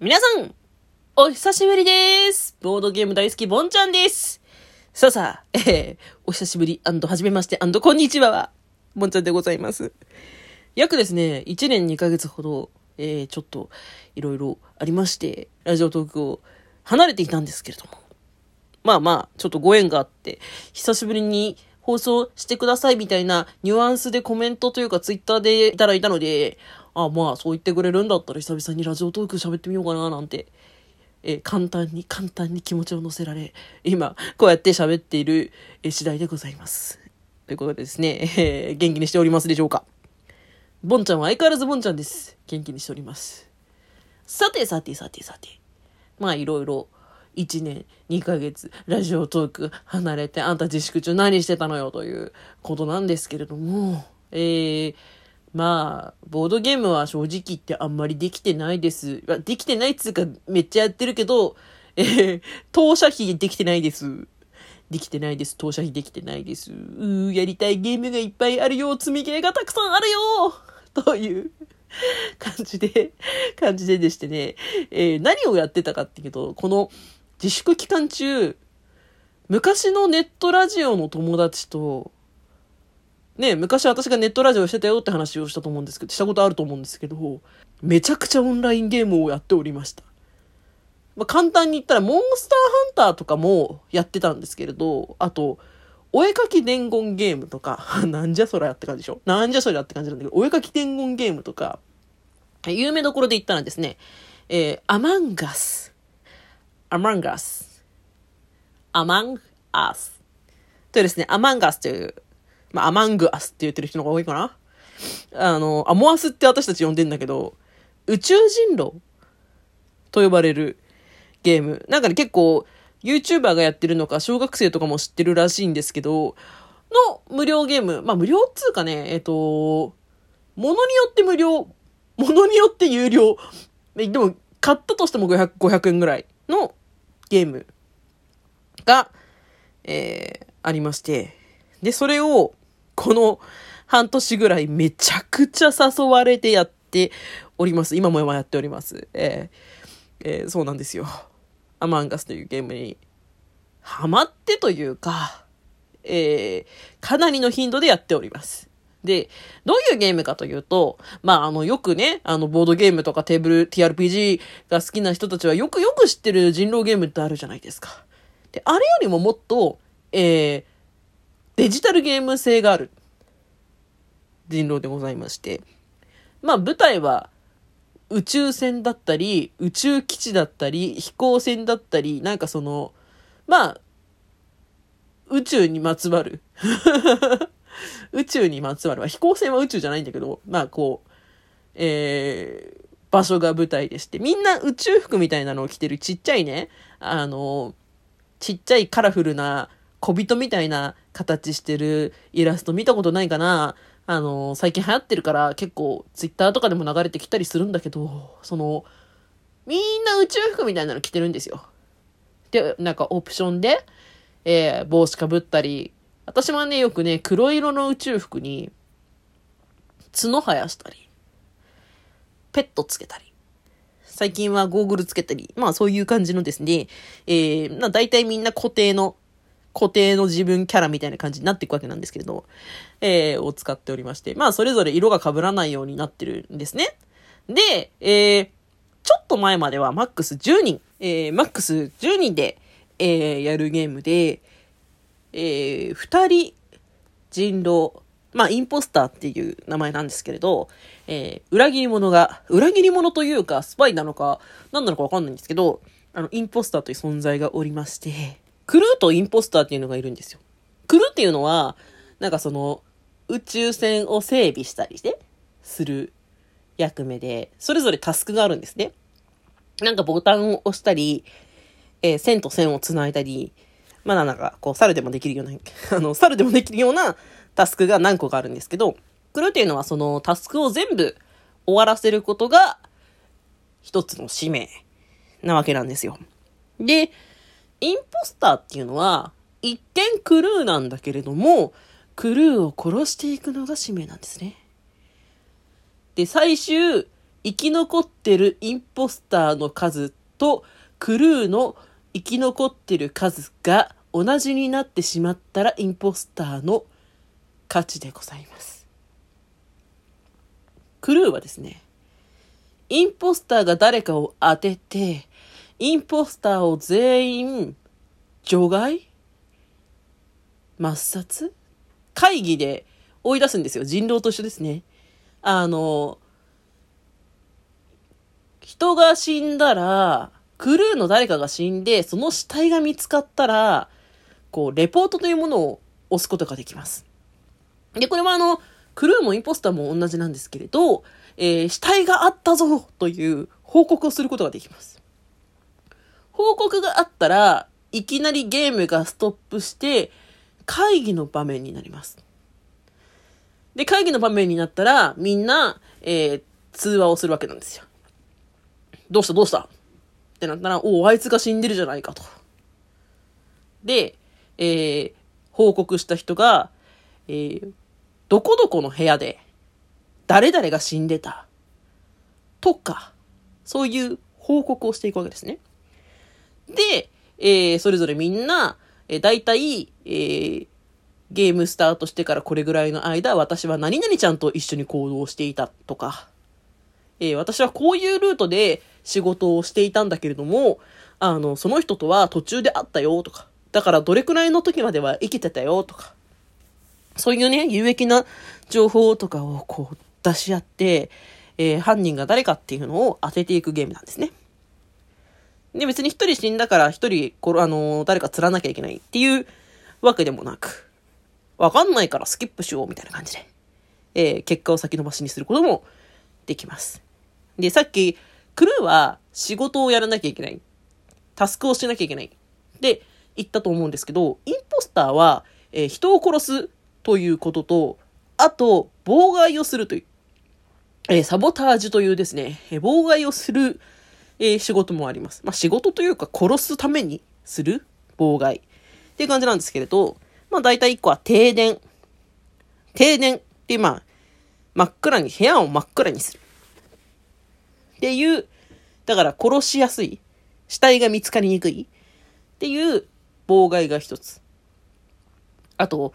皆さん、お久しぶりです。ボードゲーム大好き、ボンちゃんです。さあさあ、えー、お久しぶり、アンドはじめまして、アンドこんにちはは、ボンちゃんでございます。約ですね、1年2ヶ月ほど、えー、ちょっと、いろいろありまして、ラジオトークを離れていたんですけれども。まあまあ、ちょっとご縁があって、久しぶりに放送してくださいみたいなニュアンスでコメントというかツイッターでいただいたので、あまあそう言ってくれるんだったら久々にラジオトーク喋ってみようかななんて、えー簡単に簡単に気持ちを乗せられ、今こうやって喋っているえ次第でございます。ということでですね、えー元気にしておりますでしょうかボンちゃんは相変わらずボンちゃんです。元気にしております。さてさてさてさて。まあいろいろ1年2ヶ月ラジオトーク離れてあんた自粛中何してたのよということなんですけれども、えー、まあ、ボードゲームは正直言ってあんまりできてないです。できてないっつうかめっちゃやってるけど、えー、投射費できてないです。できてないです。投射費できてないです。うー、やりたいゲームがいっぱいあるよ。積みゲーがたくさんあるよという 感じで、感じででしてね、えー何をやってたかっていうと、この自粛期間中、昔のネットラジオの友達と、ね、昔私がネットラジオしてたよって話をしたと思うんですけど、したことあると思うんですけど、めちゃくちゃオンラインゲームをやっておりました。まあ、簡単に言ったら、モンスターハンターとかもやってたんですけれど、あと、お絵かき伝言ゲームとか、なんじゃそらやって感じでしょ？なんじゃそりゃって感じなんだけど、お絵かき伝言ゲームとか、有名どころで言ったらですね、えー、アマンガス。アマンガス。アマンアス。というですね、アマンガスという、まあ、アマングアスって言ってる人の方が多いかな。あの、アモアスって私たち呼んでんだけど、宇宙人狼と呼ばれるゲーム。なんかね、結構、YouTuber がやってるのか、小学生とかも知ってるらしいんですけど、の無料ゲーム。まあ、無料っつうかね、えっ、と、ものによって無料、ものによって有料。でも、買ったとしても500、500円ぐらいのゲームが、えーありまして。で、それを、この半年ぐらいめちゃくちゃ誘われてやっております。今も今やっております。えーえーそうなんですよ。アマンガスというゲームにハマってというか、えーかなりの頻度でやっております。で、どういうゲームかというと、まあ、あの、よくね、あの、ボードゲームとかテーブル、TRPG が好きな人たちはよくよく知ってる人狼ゲームってあるじゃないですか。で、あれよりももっと、えーデジタルゲーム性がある人狼でございまして、まあ、舞台は宇宙船だったり、宇宙基地だったり、飛行船だったり、なんかその、まあ、宇宙にまつわる。宇宙にまつわる。飛行船は宇宙じゃないんだけど、まあこう、えー、場所が舞台でして、みんな宇宙服みたいなのを着てるちっちゃいね、あの、ちっちゃいカラフルな小人みたいな形してるイラスト見たことないかなあの、最近流行ってるから結構ツイッターとかでも流れてきたりするんだけど、その、みんな宇宙服みたいなの着てるんですよ。で、なんかオプションで、えー帽子かぶったり、私はね、よくね、黒色の宇宙服に、角生やしたり、ペットつけたり、最近はゴーグルつけたり、まあそういう感じのですね、えー、まあ大体みんな固定の、固定の自分キャラみたいな感じになっていくわけなんですけれど、えー、を使っておりまして、まあそれぞれ色が被らないようになってるんですね。で、えー、ちょっと前まではマックス10人、えー、マックス10人で、えー、やるゲームで、えー、二人人狼、まあ、インポスターっていう名前なんですけれど、えー、裏切り者が、裏切り者というか、スパイなのか、何なのかわかんないんですけど、あの、インポスターという存在がおりまして、クルーとインポスターっていうのがいるんですよ。クルーっていうのは、なんかその、宇宙船を整備したりして、する役目で、それぞれタスクがあるんですね。なんかボタンを押したり、えー線と線を繋いだり、まあなんか、こう、猿でもできるような、あの、猿でもできるようなタスクが何個かあるんですけど、クルーっていうのはそのタスクを全部終わらせることが一つの使命なわけなんですよ。で、インポスターっていうのは、一見クルーなんだけれども、クルーを殺していくのが使命なんですね。で、最終、生き残ってるインポスターの数とクルーの生き残ってる数が同じになってしまったらインポスターの勝ちでございます。クルーはですね、インポスターが誰かを当てて、インポスターを全員除外？抹殺？会議で追い出すんですよ。人狼と一緒ですね。あの、人が死んだら、クルーの誰かが死んで、その死体が見つかったら、こう、レポートというものを押すことができます。で、これはあの、クルーもインポスターも同じなんですけれど、えー、死体があったぞという報告をすることができます。報告があったら、いきなりゲームがストップして、会議の場面になります。で、会議の場面になったら、みんな、えー、通話をするわけなんですよ。どうした？どうした？ってなったら、おお、あいつが死んでるじゃないかと。で、えー、報告した人が、えー、どこどこの部屋で、誰々が死んでた。とか、そういう報告をしていくわけですね。で、えー、それぞれみんな、えー、大体、えー、ゲームスタートしてからこれぐらいの間、私は何々ちゃんと一緒に行動していたとか、えー、私はこういうルートで仕事をしていたんだけれども、あの、その人とは途中で会ったよとか、だからどれくらいの時までは生きてたよとか、そういうね、有益な情報とかをこう出し合って、えー、犯人が誰かっていうのを当てていくゲームなんですね。で、別に一人死んだから一人、こあのー、誰か釣らなきゃいけないっていうわけでもなく、わかんないからスキップしようみたいな感じで、えー、結果を先延ばしにすることもできます。で、さっき、クルーは仕事をやらなきゃいけない。タスクをしなきゃいけない。って言ったと思うんですけど、インポスターは、えー、人を殺すということと、あと、妨害をするという、えー、サボタージュというですね、え、妨害をする、えー、仕事もあります。まあ、仕事というか殺すためにする妨害っていう感じなんですけれど、まあ、大体1個は停電。停電ってまあ、真っ暗に、部屋を真っ暗にする。っていう、だから殺しやすい。死体が見つかりにくい。っていう妨害が一つ。あと、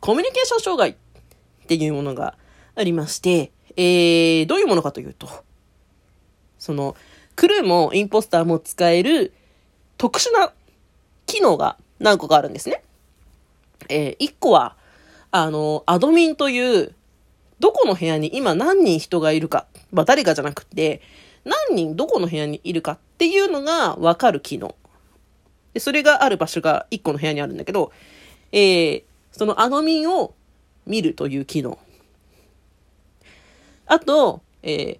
コミュニケーション障害っていうものがありまして、えー、どういうものかというと、その、クルーもインポスターも使える特殊な機能が何個かあるんですね。えー、1個は、あの、アドミンという、どこの部屋に今何人人がいるか、まあ誰かじゃなくて、何人どこの部屋にいるかっていうのがわかる機能。で、それがある場所が1個の部屋にあるんだけど、えー、そのアドミンを見るという機能。あと、えー、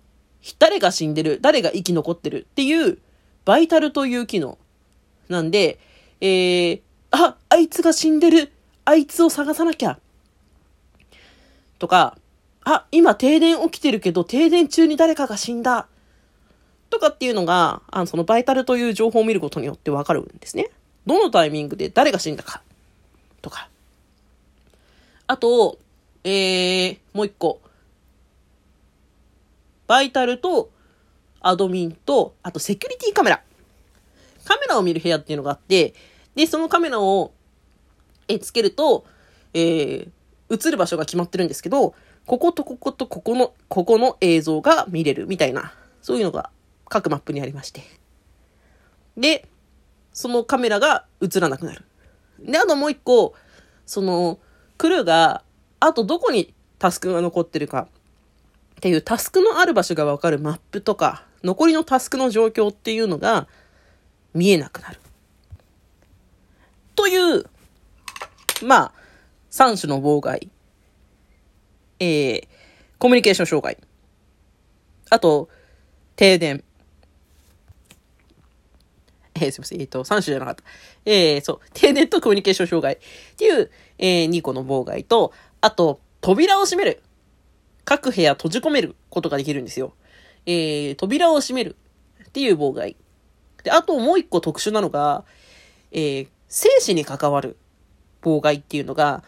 誰が死んでる、誰が生き残ってるっていう、バイタルという機能。なんで、えー、あ、あいつが死んでる。あいつを探さなきゃ。とか、あ、今停電起きてるけど、停電中に誰かが死んだ。とかっていうのが、あの、そのバイタルという情報を見ることによってわかるんですね。どのタイミングで誰が死んだか。とか。あと、えー、もう一個。バイタルと、アドミンと、あとセキュリティカメラ。カメラを見る部屋っていうのがあって、で、そのカメラを、え、つけると、えー、映る場所が決まってるんですけど、こことこことここの、ここの映像が見れるみたいな、そういうのが各マップにありまして。で、そのカメラが映らなくなる。で、あともう一個、その、クルーが、あとどこにタスクが残ってるかっていうタスクのある場所がわかるマップとか、残りのタスクの状況っていうのが見えなくなる。という、まあ、3種の妨害。えー、コミュニケーション障害。あと、停電。えー、すみません。えっ、ー、と、3種じゃなかった。えー、そう、停電とコミュニケーション障害っていう、えー、2個の妨害と、あと、扉を閉める。各部屋閉じ込めることができるんですよ。えー、扉を閉めるっていう妨害。で、あともう一個特殊なのが、えー、生死に関わる妨害っていうのが、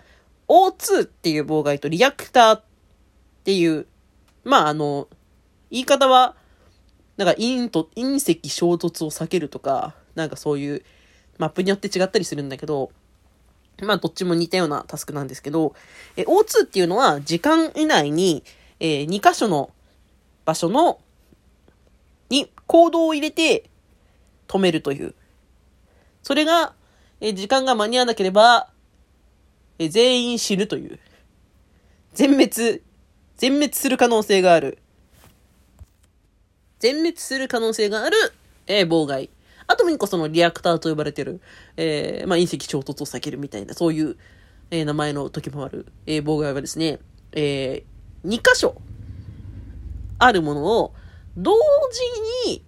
O2 っていう妨害とリアクターっていう、まああの、言い方はなんか隕と、隕石衝突を避けるとか、なんかそういうマップによって違ったりするんだけど、まあどっちも似たようなタスクなんですけど、え O2 っていうのは時間以内に、えー、2箇所の場所の、に行動を入れて止めるという。それが、えー、時間が間に合わなければ、えー、全員死ぬという。全滅、全滅する可能性がある。全滅する可能性がある、えー、妨害。あともう一個そのリアクターと呼ばれてる、えー、まあ、隕石衝突を避けるみたいな、そういう、えー、名前の時もある、えー、妨害がですね、えー、2箇所、あるものを、同時に、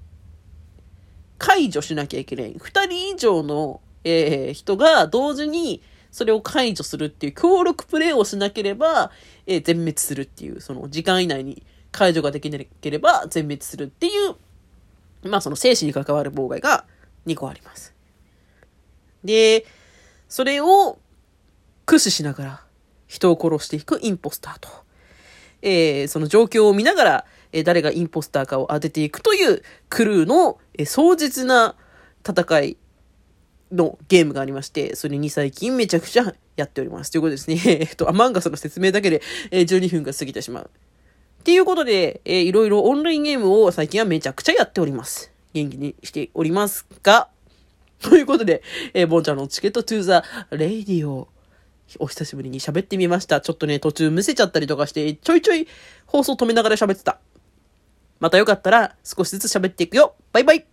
解除しなきゃいけない。二人以上の、えー、人が同時にそれを解除するっていう協力プレイをしなければ、えー、全滅するっていう、その時間以内に解除ができなければ全滅するっていう、まあその生死に関わる妨害が2個あります。で、それを駆使しながら人を殺していくインポスターと、えー、その状況を見ながら、えー、誰がインポスターかを当てていくというクルーの、えー、壮絶な戦いのゲームがありまして、それに最近めちゃくちゃやっております。ということですね。えっと、アマンガスの説明だけで、え、12分が過ぎてしまう。っていうことで、えー、いろいろオンラインゲームを最近はめちゃくちゃやっております。元気にしておりますが、ということで、えー、ボンちゃんの Ticket to the Radio、お久しぶりに喋ってみました。ちょっとね、途中むせちゃったりとかして、ちょいちょい放送止めながら喋ってた。またよかったら少しずつ喋っていくよ。バイバイ